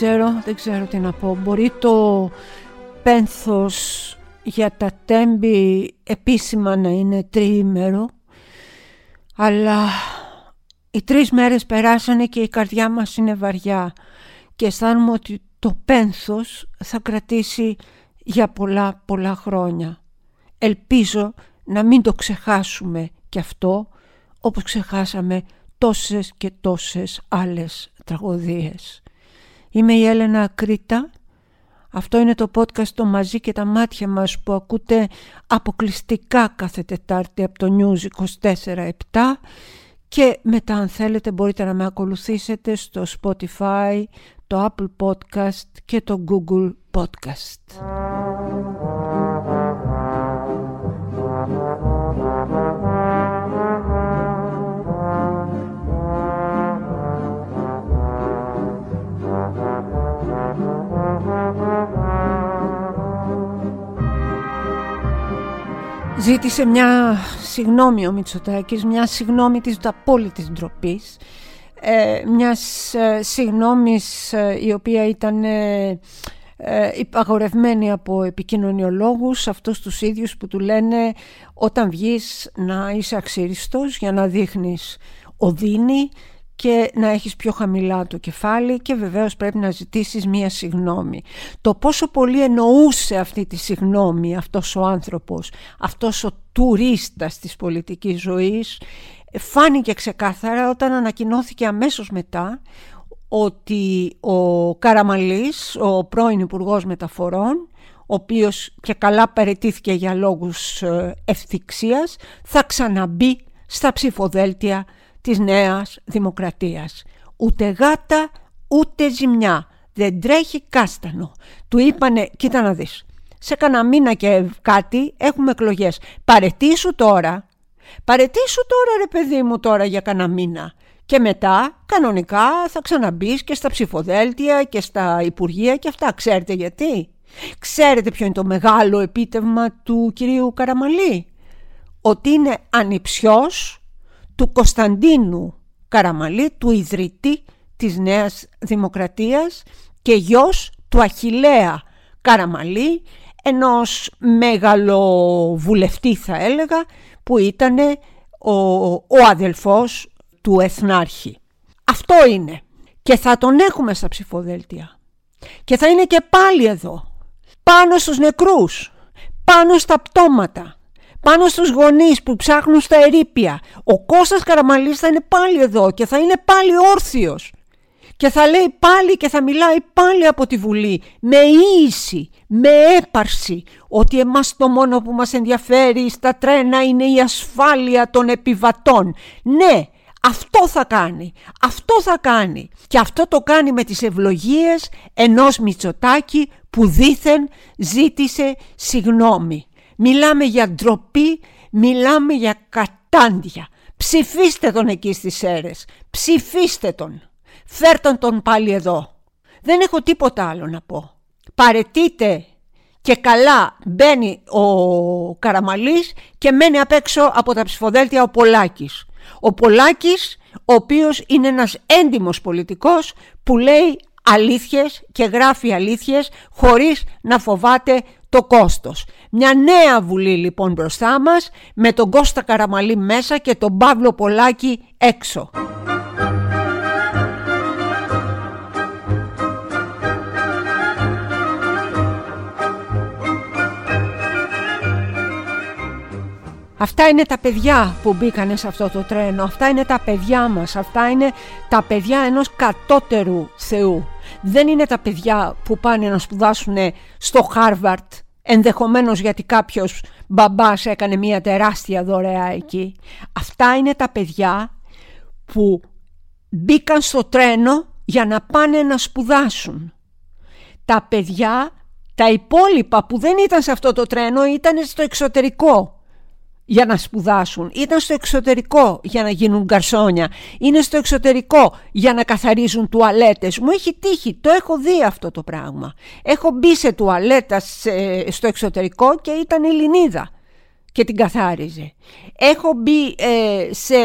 ξέρω, δεν ξέρω τι να πω. Μπορεί το πένθος για τα τέμπη επίσημα να είναι τριήμερο, αλλά οι τρεις μέρες περάσανε και η καρδιά μας είναι βαριά και αισθάνομαι ότι το πένθος θα κρατήσει για πολλά πολλά χρόνια. Ελπίζω να μην το ξεχάσουμε και αυτό όπως ξεχάσαμε τόσες και τόσες άλλες τραγωδίες. Είμαι η Έλενα Κρήτα. Αυτό είναι το podcast το μαζί και τα μάτια μας που ακούτε αποκλειστικά κάθε Τετάρτη από το News 24-7 και μετά αν θέλετε μπορείτε να με ακολουθήσετε στο Spotify, το Apple Podcast και το Google Podcast. Ζήτησε μια συγνώμη ο Μητσοτάκης, μια συγνώμη της απόλυτης ντροπής. Ε, μιας ε, συγνώμης ε, η οποία ήταν ε, ε, υπαγορευμένη από επικοινωνιολόγους αυτούς τους ίδιους που του λένε όταν βγεις να είσαι αξίριστος για να δείχνεις οδύνη και να έχεις πιο χαμηλά το κεφάλι και βεβαίως πρέπει να ζητήσεις μία συγνώμη. Το πόσο πολύ εννοούσε αυτή τη συγνώμη αυτός ο άνθρωπος, αυτός ο τουρίστας της πολιτικής ζωής, φάνηκε ξεκάθαρα όταν ανακοινώθηκε αμέσως μετά ότι ο Καραμαλής, ο πρώην Υπουργός Μεταφορών, ο οποίος και καλά παρετήθηκε για λόγους ε, ευθυξίας, θα ξαναμπεί στα ψηφοδέλτια της νέας δημοκρατίας. Ούτε γάτα, ούτε ζημιά. Δεν τρέχει κάστανο. Του είπανε, κοίτα να δεις, σε κανένα μήνα και κάτι έχουμε εκλογές. Παρετήσου τώρα. Παρετήσου τώρα ρε παιδί μου τώρα για κανένα μήνα. Και μετά κανονικά θα ξαναμπεί και στα ψηφοδέλτια και στα υπουργεία και αυτά. Ξέρετε γιατί; Ξέρετε ποιο είναι το μεγάλο επίτευγμα του κυρίου Καραμαλή; Ότι είναι ανιψιός του Κωνσταντίνου Καραμαλή, του ιδρυτή της Νέας Δημοκρατίας και γιος του Αχιλέα Καραμαλή, ενός μεγαλοβουλευτή θα έλεγα, που ήταν ο, ο αδελφός του Εθνάρχη. Αυτό είναι. Και θα τον έχουμε στα ψηφοδέλτια. Και θα είναι και πάλι εδώ. Πάνω στους νεκρούς. Πάνω στα πτώματα πάνω στους γονείς που ψάχνουν στα ερήπια. Ο Κώστας Καραμαλής θα είναι πάλι εδώ και θα είναι πάλι όρθιος. Και θα λέει πάλι και θα μιλάει πάλι από τη Βουλή με ίηση, με έπαρση ότι εμάς το μόνο που μας ενδιαφέρει στα τρένα είναι η ασφάλεια των επιβατών. Ναι, αυτό θα κάνει, αυτό θα κάνει και αυτό το κάνει με τις ευλογίες ενός Μητσοτάκη που δήθεν ζήτησε συγνώμη. Μιλάμε για ντροπή, μιλάμε για κατάντια. Ψηφίστε τον εκεί στις αίρες. Ψηφίστε τον. Φέρτε τον πάλι εδώ. Δεν έχω τίποτα άλλο να πω. Παρετείτε και καλά μπαίνει ο Καραμαλής και μένει απ' έξω από τα ψηφοδέλτια ο Πολάκης. Ο Πολάκης, ο οποίος είναι ένας έντιμος πολιτικός που λέει αλήθειες και γράφει αλήθειες χωρίς να φοβάται το κόστος. Μια νέα βουλή λοιπόν μπροστά μας με τον Κώστα Καραμαλή μέσα και τον Παύλο Πολάκη έξω. Αυτά είναι τα παιδιά που μπήκανε σε αυτό το τρένο, αυτά είναι τα παιδιά μας, αυτά είναι τα παιδιά ενός κατώτερου Θεού. Δεν είναι τα παιδιά που πάνε να σπουδάσουν στο Χάρβαρντ ενδεχομένως γιατί κάποιος μπαμπάς έκανε μια τεράστια δωρεά εκεί. Αυτά είναι τα παιδιά που μπήκαν στο τρένο για να πάνε να σπουδάσουν. Τα παιδιά, τα υπόλοιπα που δεν ήταν σε αυτό το τρένο ήταν στο εξωτερικό για να σπουδάσουν, ήταν στο εξωτερικό για να γίνουν γκαρσόνια, είναι στο εξωτερικό για να καθαρίζουν τουαλέτες. Μου έχει τύχει, το έχω δει αυτό το πράγμα. Έχω μπει σε τουαλέτα στο εξωτερικό και ήταν Ελληνίδα και την καθάριζε. Έχω μπει ε, σε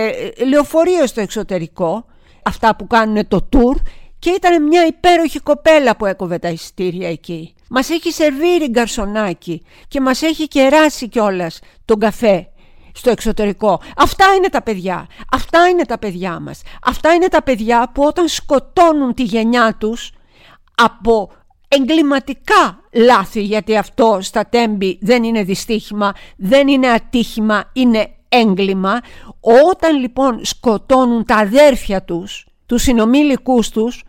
λεωφορείο στο εξωτερικό, αυτά που κάνουν το tour και ήταν μια υπέροχη κοπέλα που έκοβε τα εισιτήρια εκεί. Μας έχει σερβίρει γκαρσονάκι και μας έχει κεράσει κιόλας τον καφέ στο εξωτερικό. Αυτά είναι τα παιδιά. Αυτά είναι τα παιδιά μας. Αυτά είναι τα παιδιά που όταν σκοτώνουν τη γενιά τους από εγκληματικά λάθη γιατί αυτό στα τέμπη δεν είναι δυστύχημα, δεν είναι ατύχημα, είναι έγκλημα. Όταν λοιπόν σκοτώνουν τα αδέρφια τους, τους συνομήλικούς τους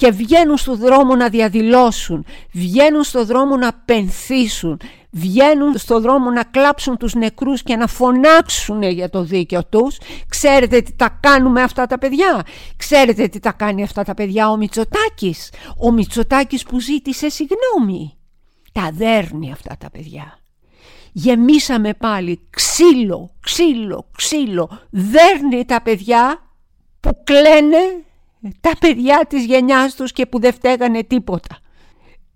και βγαίνουν στο δρόμο να διαδηλώσουν, βγαίνουν στο δρόμο να πενθήσουν, βγαίνουν στο δρόμο να κλάψουν τους νεκρούς και να φωνάξουν για το δίκαιο τους. Ξέρετε τι τα κάνουμε αυτά τα παιδιά; Ξέρετε τι τα κάνει αυτά τα παιδιά ο Μητσοτάκης; Ο Μητσοτάκης που ζήτησε συγγνώμη. Τα δέρνει αυτά τα παιδιά. Γεμίσαμε πάλι ξύλο, ξύλο, ξύλο. Δέρνει τα παιδιά που κλαίνε τα παιδιά της γενιάς τους και που δεν φταίγανε τίποτα.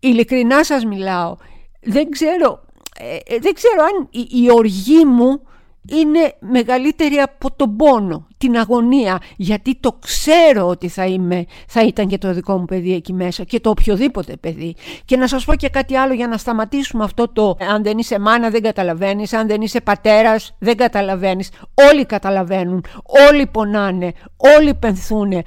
Ειλικρινά σας μιλάω. Δεν ξέρω, ε, ε, δεν ξέρω αν η, η οργή μου είναι μεγαλύτερη από τον πόνο, την αγωνία, γιατί το ξέρω ότι θα, είμαι, θα ήταν και το δικό μου παιδί εκεί μέσα και το οποιοδήποτε παιδί. Και να σας πω και κάτι άλλο για να σταματήσουμε αυτό το αν δεν είσαι μάνα δεν καταλαβαίνεις, αν δεν είσαι πατέρας δεν καταλαβαίνεις. Όλοι καταλαβαίνουν, όλοι πονάνε, όλοι πενθούνε,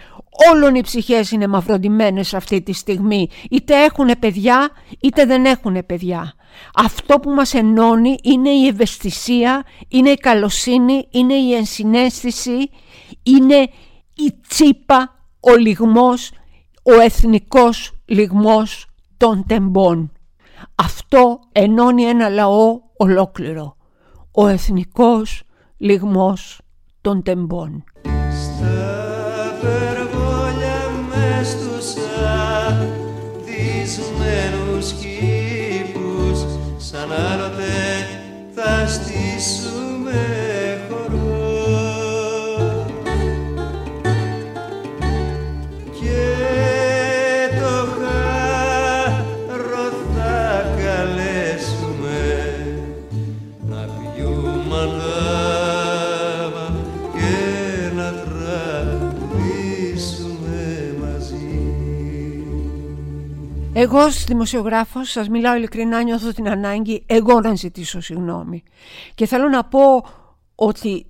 όλων οι ψυχές είναι μαυροντημένες αυτή τη στιγμή. Είτε έχουν παιδιά είτε δεν έχουν παιδιά. Αυτό που μας ενώνει είναι η ευαισθησία, είναι η καλοσύνη, είναι η ενσυναίσθηση, είναι η τσίπα, ο λιγμός, ο εθνικός λιγμός των τεμπών. Αυτό ενώνει ένα λαό ολόκληρο. Ο εθνικός λιγμός των τεμπών. Εγώ ως δημοσιογράφος σας μιλάω ειλικρινά νιώθω την ανάγκη εγώ να ζητήσω συγγνώμη. Και θέλω να πω ότι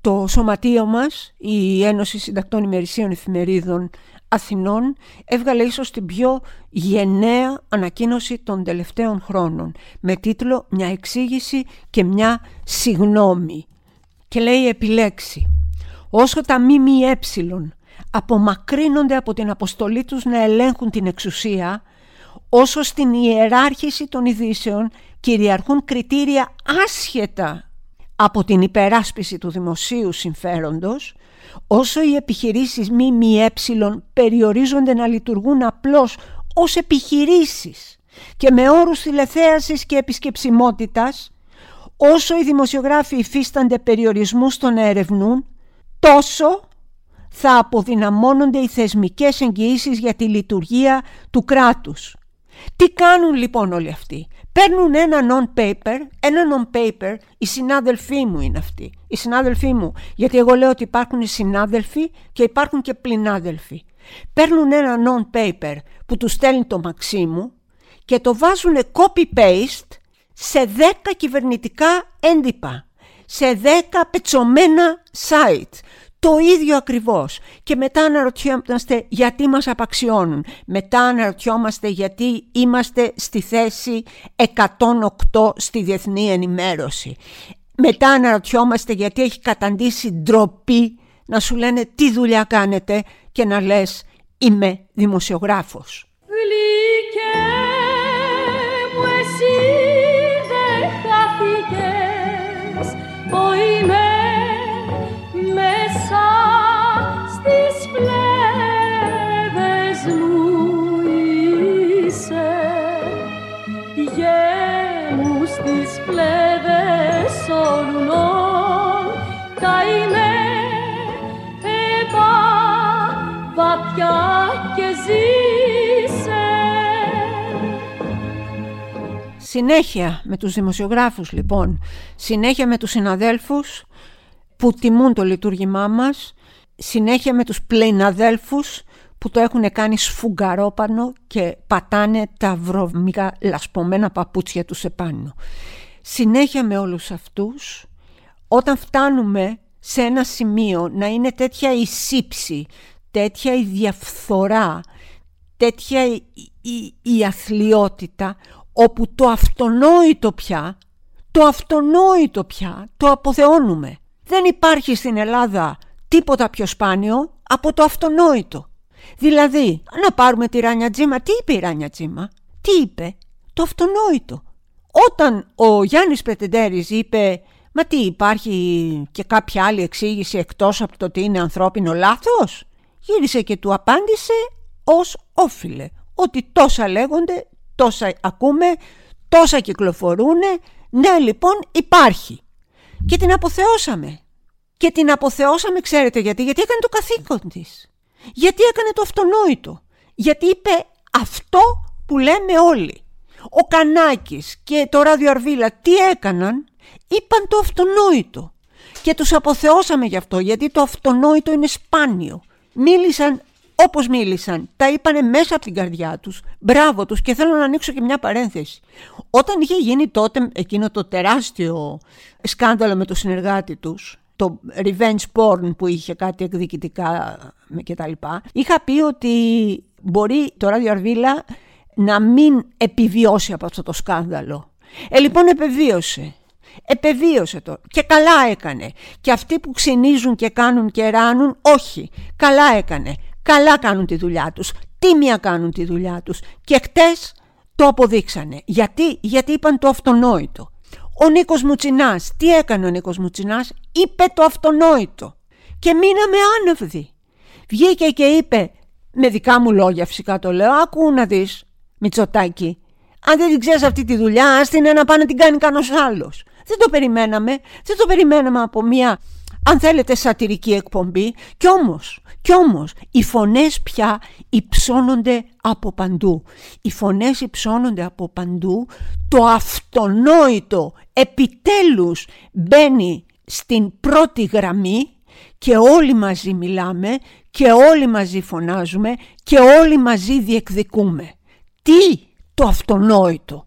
το σωματείο μας, η Ένωση Συντακτών Ημερησίων Εφημερίδων Αθηνών, έβγαλε ίσως την πιο γενναία ανακοίνωση των τελευταίων χρόνων με τίτλο «Μια εξήγηση και μια συγνώμη». Και λέει επιλέξει «Όσο τα ΜΜΕ απομακρύνονται από την αποστολή τους να ελέγχουν την εξουσία, όσο στην ιεράρχηση των ειδήσεων κυριαρχούν κριτήρια άσχετα από την υπεράσπιση του δημοσίου συμφέροντος, όσο οι επιχειρήσεις ΜΜΕ περιορίζονται να λειτουργούν απλώς ως επιχειρήσεις και με όρους τηλεθέασης και επισκεψιμότητας, όσο οι δημοσιογράφοι υφίστανται περιορισμούς στο να ερευνούν, τόσο θα αποδυναμώνονται οι θεσμικές εγγυήσεις για τη λειτουργία του κράτους τι κάνουν λοιπόν όλοι αυτοί; Παίρνουν ένα non-paper, ένα non-paper, οι συνάδελφοί μου είναι αυτοί. Οι συνάδελφοί μου, γιατί εγώ λέω ότι υπάρχουν οι συνάδελφοι και υπάρχουν και πληνάδελφοι. Παίρνουν ένα non-paper που τους στέλνει το Μαξίμου και το βάζουν copy-paste σε 10 κυβερνητικά έντυπα, σε 10 πετσωμένα site το ίδιο ακριβώς. Και μετά αναρωτιόμαστε γιατί μας απαξιώνουν. Μετά αναρωτιόμαστε γιατί είμαστε στη θέση 108 στη διεθνή ενημέρωση. Μετά αναρωτιόμαστε γιατί έχει καταντήσει ντροπή να σου λένε τι δουλειά κάνετε και να λες είμαι δημοσιογράφος. Συνέχεια με τους δημοσιογράφους λοιπόν, συνέχεια με τους συναδέλφους που τιμούν το λειτουργήμά μας, συνέχεια με τους πλειναδέλφους που το έχουν κάνει σφουγγαρόπανο και πατάνε τα βρωμικά λασπωμένα παπούτσια τους επάνω. Συνέχεια με όλους αυτούς, όταν φτάνουμε σε ένα σημείο να είναι τέτοια η σύψη, τέτοια η διαφθορά, τέτοια η, η, η αθλειότητα, όπου το αυτονόητο πια, το αυτονόητο πια, το αποθεώνουμε. Δεν υπάρχει στην Ελλάδα τίποτα πιο σπάνιο από το αυτονόητο. Δηλαδή, να πάρουμε τη Ράνια Τζίμα, τι είπε η Ράνια Τζίμα, τι είπε, το αυτονόητο. Όταν ο Γιάννης Πετεντέρης είπε «Μα τι υπάρχει και κάποια άλλη εξήγηση εκτός από το ότι είναι ανθρώπινο λάθος» γύρισε και του απάντησε ως όφιλε ότι τόσα λέγονται, τόσα ακούμε, τόσα κυκλοφορούν, ναι λοιπόν υπάρχει. Και την αποθεώσαμε. Και την αποθεώσαμε ξέρετε γιατί, γιατί έκανε το καθήκον της. Γιατί έκανε το αυτονόητο. Γιατί είπε αυτό που λέμε όλοι. Ο Κανάκης και το Ράδιο Αρβίλα τι έκαναν, είπαν το αυτονόητο. Και τους αποθεώσαμε γι' αυτό, γιατί το αυτονόητο είναι σπάνιο. Μίλησαν όπως μίλησαν, τα είπανε μέσα από την καρδιά τους. Μπράβο τους και θέλω να ανοίξω και μια παρένθεση. Όταν είχε γίνει τότε εκείνο το τεράστιο σκάνδαλο με το συνεργάτη τους, το revenge porn που είχε κάτι εκδικητικά και τα λοιπά, είχα πει ότι μπορεί το Ράδιο Αρβίλα να μην επιβιώσει από αυτό το σκάνδαλο. Ε, λοιπόν, επιβίωσε. Επεβίωσε το και καλά έκανε. Και αυτοί που ξυνίζουν και κάνουν και ράνουν, όχι, καλά έκανε. Καλά κάνουν τη δουλειά τους, τίμια κάνουν τη δουλειά τους. Και χτες το αποδείξανε. Γιατί, γιατί είπαν το αυτονόητο. Ο Νίκος Μουτσινάς, τι έκανε ο Νίκος Μουτσινάς, είπε το αυτονόητο. Και μείναμε άνευδοι. Βγήκε και είπε, με δικά μου λόγια φυσικά το λέω, άκου να δεις, Μητσοτάκη, αν δεν την ξέρεις αυτή τη δουλειά, ας την να πάνε να την κάνει κανός άλλος. Δεν το περιμέναμε, δεν το περιμέναμε από μια, αν θέλετε, σατυρική εκπομπή. Κι όμως, κι όμως, οι φωνές πια υψώνονται από παντού. Οι φωνές υψώνονται από παντού. Το αυτονόητο επιτέλους μπαίνει στην πρώτη γραμμή και όλοι μαζί μιλάμε και όλοι μαζί φωνάζουμε και όλοι μαζί διεκδικούμε. Τι το αυτονόητο;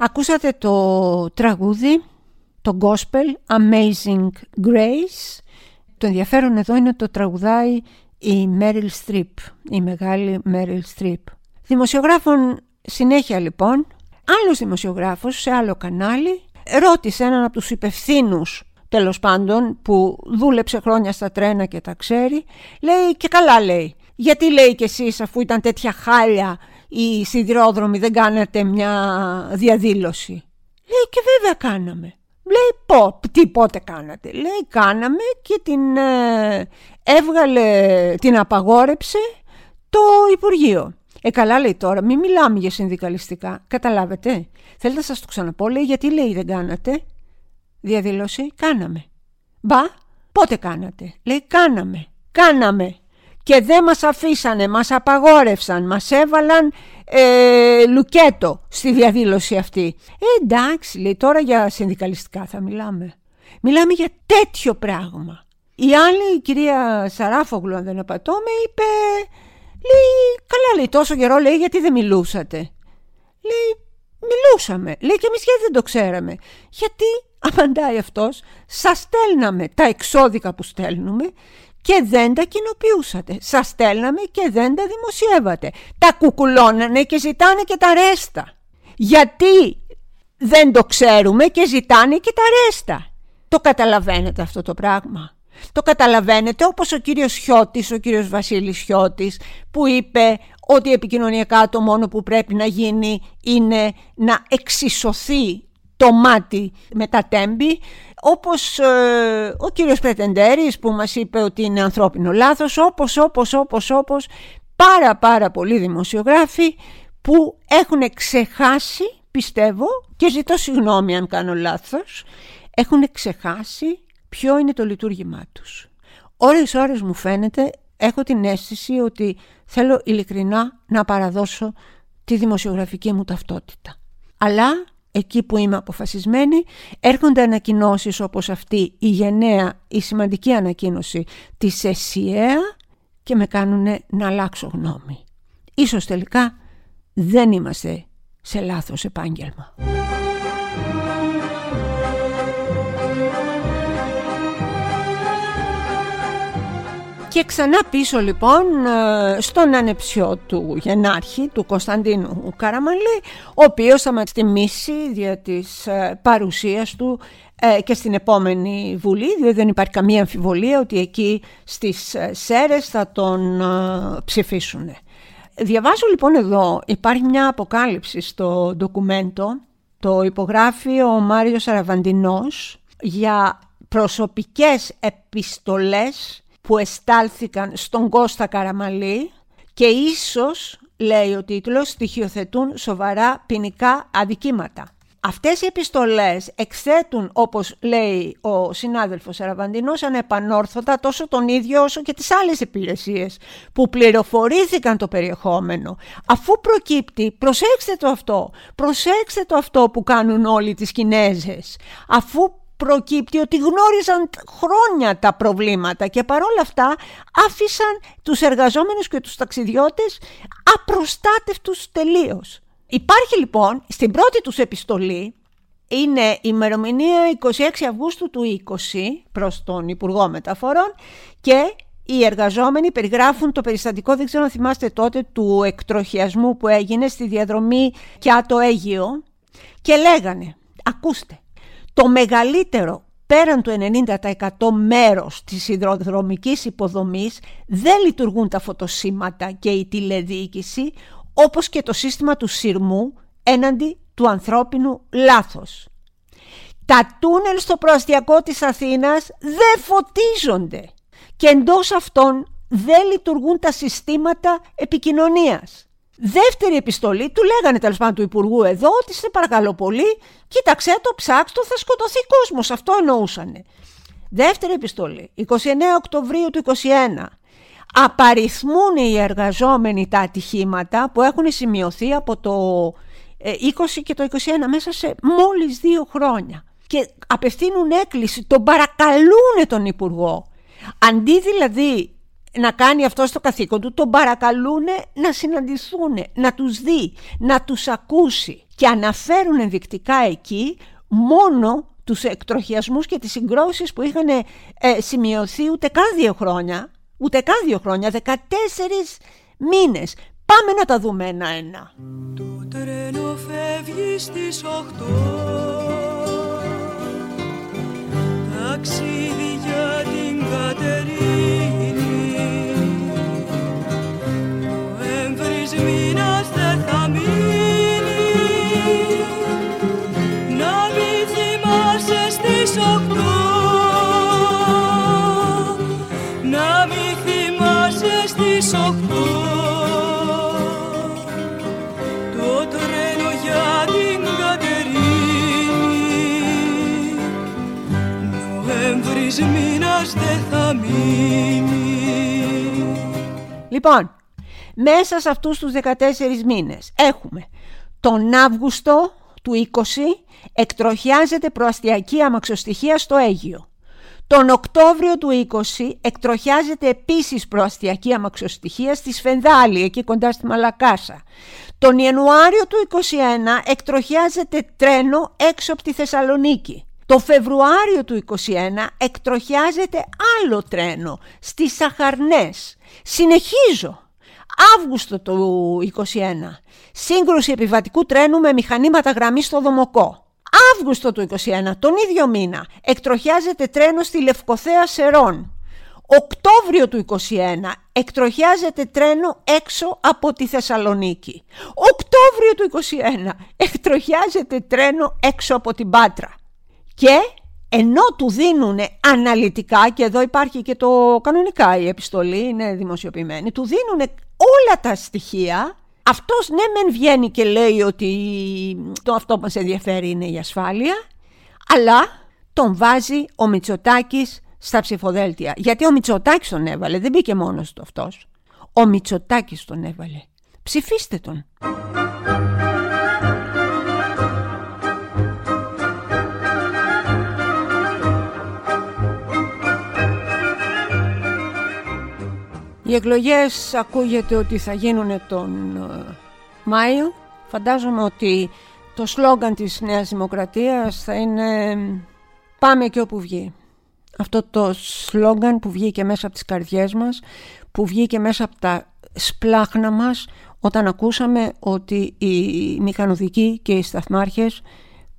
Ακούσατε το τραγούδι, το gospel Amazing Grace. Το ενδιαφέρον εδώ είναι το τραγουδάει η Μέριλ Στριπ, η μεγάλη Μέριλ Στριπ. Δημοσιογράφων συνέχεια λοιπόν, άλλος δημοσιογράφος σε άλλο κανάλι ρώτησε έναν από τους υπευθύνους τέλος πάντων που δούλεψε χρόνια στα τρένα και τα ξέρει. Λέει και καλά λέει. Γιατί λέει κι εσείς αφού ήταν τέτοια χάλια οι σιδηρόδρομοι δεν κάνετε μια διαδήλωση λέει και βέβαια κάναμε Λέει πω, τι πότε κάνατε. Λέει κάναμε και την ε, έβγαλε, την απαγόρεψε το Υπουργείο. Ε καλά λέει τώρα, μην μιλάμε για συνδικαλιστικά. Καταλάβετε. Θέλετε να σας το ξαναπώ. Λέει γιατί λέει δεν κάνατε. Διαδήλωση κάναμε. Μπα, πότε κάνατε. Λέει κάναμε. Κάναμε και δεν μας αφήσανε, μας απαγόρευσαν, μας έβαλαν ε, λουκέτο στη διαδήλωση αυτή. Ε, εντάξει, λέει, τώρα για συνδικαλιστικά θα μιλάμε. Μιλάμε για τέτοιο πράγμα. Η άλλη, η κυρία Σαράφογλου, αν δεν απατώμε, είπε, λέει, καλά λέει, τόσο καιρό, λέει, γιατί δεν μιλούσατε. Λέει, μιλούσαμε. Λέει, και εμείς γιατί δεν το ξέραμε. Γιατί, απαντάει αυτός, σας στέλναμε τα εξώδικα που στέλνουμε και δεν τα κοινοποιούσατε. Σας στέλναμε και δεν τα δημοσιεύατε. Τα κουκουλώνανε και ζητάνε και τα ρέστα. Γιατί δεν το ξέρουμε και ζητάνε και τα ρέστα. Το καταλαβαίνετε αυτό το πράγμα. Το καταλαβαίνετε όπως ο κύριος Χιώτης, ο κύριος Βασίλης Χιώτης που είπε ότι επικοινωνιακά το μόνο που πρέπει να γίνει είναι να εξισωθεί το μάτι με τα τέμπη όπως ε, ο κύριος Πρετεντέρης που μας είπε ότι είναι ανθρώπινο λάθος όπως, όπως, όπως, όπως πάρα πάρα πολλοί δημοσιογράφοι που έχουν ξεχάσει πιστεύω και ζητώ συγγνώμη αν κάνω λάθος έχουν ξεχάσει ποιο είναι το λειτουργήμά τους. Ώρες ώρες μου φαίνεται έχω την αίσθηση ότι θέλω ειλικρινά να παραδώσω τη δημοσιογραφική μου ταυτότητα. Αλλά εκεί που είμαι αποφασισμένη έρχονται ανακοινώσεις όπως αυτή η γενναία, η σημαντική ανακοίνωση της ΕΣΥΕΑ και με κάνουν να αλλάξω γνώμη. Ίσως τελικά δεν είμαστε σε λάθος επάγγελμα. Και ξανά πίσω λοιπόν ε, στον ανεψιό του Γενάρχη, του Κωνσταντίνου Καραμαλή, ο οποίος θα μας τιμήσει δια της ε, παρουσίας του ε, και στην επόμενη Βουλή, διότι δεν υπάρχει καμία αμφιβολία ότι εκεί στις ΣΕΡΕΣ θα τον ψηφίσουν. Διαβάζω λοιπόν εδώ, υπάρχει μια αποκάλυψη στο ντοκουμέντο, το υπογράφει ο Μάριος Αραβαντινός για προσωπικές επιστολές που εστάλθηκαν στον Κώστα Καραμαλή και ίσως, λέει ο τίτλος, στοιχειοθετούν σοβαρά ποινικά αδικήματα. Αυτές οι επιστολές εκθέτουν, όπως λέει ο συνάδελφος Αραβαντινός, ανεπανόρθωτα τόσο τον ίδιο όσο και τις άλλες υπηρεσίες που πληροφορήθηκαν το περιεχόμενο. Αφού προκύπτει, προσέξτε το αυτό, προσέξτε το αυτό που κάνουν όλοι τις Κινέζες. Αφού προκύπτει ότι γνώριζαν χρόνια τα προβλήματα και παρόλα αυτά άφησαν τους εργαζόμενους και τους ταξιδιώτες απροστάτευτους τελείως. Υπάρχει λοιπόν στην πρώτη τους επιστολή είναι η ημερομηνία 26 Αυγούστου του 20 προς τον Υπουργό Μεταφορών και οι εργαζόμενοι περιγράφουν το περιστατικό, δεν ξέρω αν θυμάστε τότε, του εκτροχιασμού που έγινε στη διαδρομή και το Αίγιο και λέγανε, ακούστε, το μεγαλύτερο πέραν του 90% μέρος της υδροδρομικής υποδομής δεν λειτουργούν τα φωτοσύματα και η τηλεδιοίκηση όπως και το σύστημα του σειρμού έναντι του ανθρώπινου λάθος. Τα τούνελ στο προαστιακό της Αθήνας δεν φωτίζονται και εντός αυτών δεν λειτουργούν τα συστήματα επικοινωνίας. Δεύτερη επιστολή, του λέγανε τέλος πάντων του Υπουργού εδώ ότι σε παρακαλώ πολύ, κοίταξε το, ψάξτε το, θα σκοτωθεί κόσμος. Αυτό εννοούσανε. Δεύτερη επιστολή, 29 Οκτωβρίου του 2021. Απαριθμούν οι εργαζόμενοι τα ατυχήματα που έχουν σημειωθεί από το 20 ε, και το 21 μέσα σε μόλις δύο χρόνια. Και απευθύνουν έκκληση, τον παρακαλούν τον Υπουργό. Αντί δηλαδή να κάνει αυτό στο καθήκον του, τον παρακαλούν να συναντηθούν, να τους δει, να τους ακούσει και αναφέρουν ενδεικτικά εκεί μόνο τους εκτροχιασμούς και τις συγκρόσεις που είχαν ε, σημειωθεί ούτε καν δύο χρόνια, ούτε καν δύο χρόνια, 14 μήνες. Πάμε να τα δούμε ένα-ένα. Το τρένο φεύγει στις 8 Ταξίδι για την Κατερίνη μήνας δεν θα μείνει. Να μην θυμάσαι στις οχτώ να μην θυμάσαι στις οχτώ το τρένο για την Κατερίνη. Νοέμβρης μήνας δεν θα μείνει. Λοιπόν, μέσα σε αυτούς τους 14 μήνες έχουμε τον Αύγουστο του 20 εκτροχιάζεται προαστιακή αμαξοστοιχεία στο Αίγιο. Τον Οκτώβριο του 20 εκτροχιάζεται επίσης προαστιακή αμαξοστοιχεία στη Σφενδάλη, εκεί κοντά στη Μαλακάσα. Τον Ιανουάριο του 21 εκτροχιάζεται τρένο έξω από τη Θεσσαλονίκη. Το Φεβρουάριο του 21 εκτροχιάζεται άλλο τρένο στις Σαχαρνές. Συνεχίζω. Αύγουστο του 21. Σύγκρουση επιβατικού τρένου με μηχανήματα γραμμής στο Δομοκό. Αύγουστο του 21, τον ίδιο μήνα, εκτροχιάζεται τρένο στη Λευκοθέα Σερών. Οκτώβριο του 21 εκτροχιάζεται τρένο έξω από τη Θεσσαλονίκη. Οκτώβριο του 21 εκτροχιάζεται τρένο έξω από την Πάτρα. Και ενώ του δίνουν αναλυτικά και εδώ υπάρχει και το κανονικά η επιστολή είναι δημοσιοποιημένη του δίνουν όλα τα στοιχεία. Αυτός ναι μεν βγαίνει και λέει ότι το αυτό που μας ενδιαφέρει είναι η ασφάλεια αλλά τον βάζει ο Μητσοτάκης στα ψηφοδέλτια. Γιατί ο Μητσοτάκης τον έβαλε δεν μπήκε μόνος του αυτός. Ο Μητσοτάκης τον έβαλε. Ψηφίστε τον Οι εκλογές ακούγεται ότι θα γίνουν τον ε, Μάιο. Φαντάζομαι ότι το σλόγκαν της Νέας Δημοκρατίας θα είναι «Πάμε και όπου βγει». Αυτό το σλόγκαν που βγήκε μέσα από τις καρδιές μας, που βγήκε μέσα από τα σπλάχνα μας όταν ακούσαμε ότι οι μηχανοδικοί και οι σταθμάρχες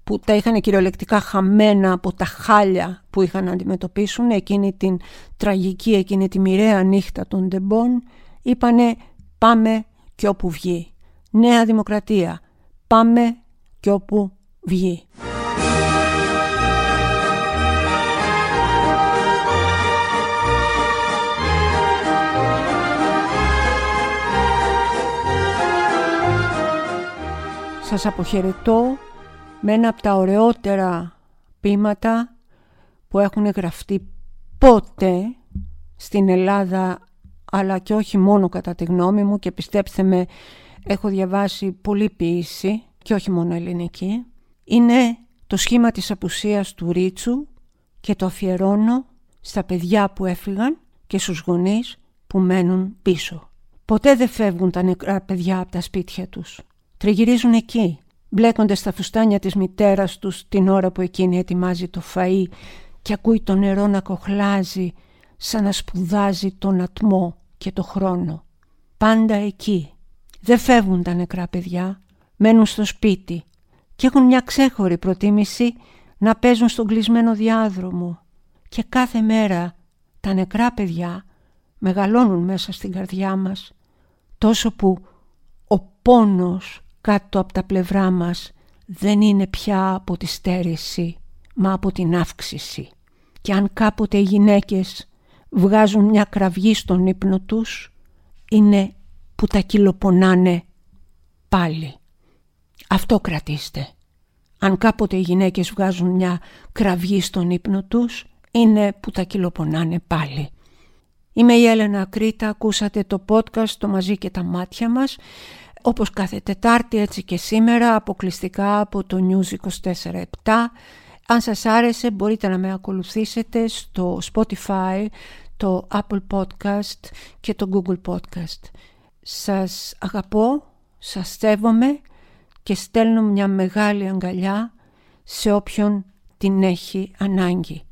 που τα είχαν κυριολεκτικά χαμένα από τα χάλια που είχαν να αντιμετωπίσουν εκείνη την τραγική, εκείνη τη μοιραία νύχτα των ντεμπών είπανε πάμε και όπου βγει. Νέα Δημοκρατία. Πάμε και όπου βγει. Σας αποχαιρετώ με ένα από τα ωραιότερα ποίηματα που έχουν γραφτεί πότε στην Ελλάδα αλλά και όχι μόνο κατά τη γνώμη μου και πιστέψτε με έχω διαβάσει πολλή ποίηση και όχι μόνο ελληνική είναι το σχήμα της απουσίας του Ρίτσου και το αφιερώνω στα παιδιά που έφυγαν και στους γονείς που μένουν πίσω. Ποτέ δεν φεύγουν τα νεκρά παιδιά από τα σπίτια τους. Τριγυρίζουν εκεί μπλέκονται στα φουστάνια της μητέρας τους την ώρα που εκείνη ετοιμάζει το φαΐ και ακούει το νερό να κοχλάζει σαν να σπουδάζει τον ατμό και το χρόνο. Πάντα εκεί. Δεν φεύγουν τα νεκρά παιδιά, μένουν στο σπίτι και έχουν μια ξέχωρη προτίμηση να παίζουν στον κλεισμένο διάδρομο και κάθε μέρα τα νεκρά παιδιά μεγαλώνουν μέσα στην καρδιά μας τόσο που ο πόνος κάτω από τα πλευρά μας δεν είναι πια από τη στέρηση, μα από την αύξηση. Και αν κάποτε οι γυναίκες βγάζουν μια κραυγή στον ύπνο τους, είναι που τα κυλοπονάνε πάλι. Αυτό κρατήστε. Αν κάποτε οι γυναίκες βγάζουν μια κραυγή στον ύπνο τους, είναι που τα κυλοπονάνε πάλι. Είμαι η Έλενα Κρήτα, ακούσατε το podcast «Το μαζί και τα μάτια μας» όπως κάθε Τετάρτη έτσι και σήμερα αποκλειστικά από το News 24-7. Αν σας άρεσε μπορείτε να με ακολουθήσετε στο Spotify, το Apple Podcast και το Google Podcast. Σας αγαπώ, σας σέβομαι και στέλνω μια μεγάλη αγκαλιά σε όποιον την έχει ανάγκη.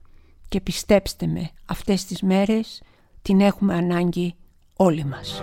Και πιστέψτε με, αυτές τις μέρες την έχουμε ανάγκη όλοι μας.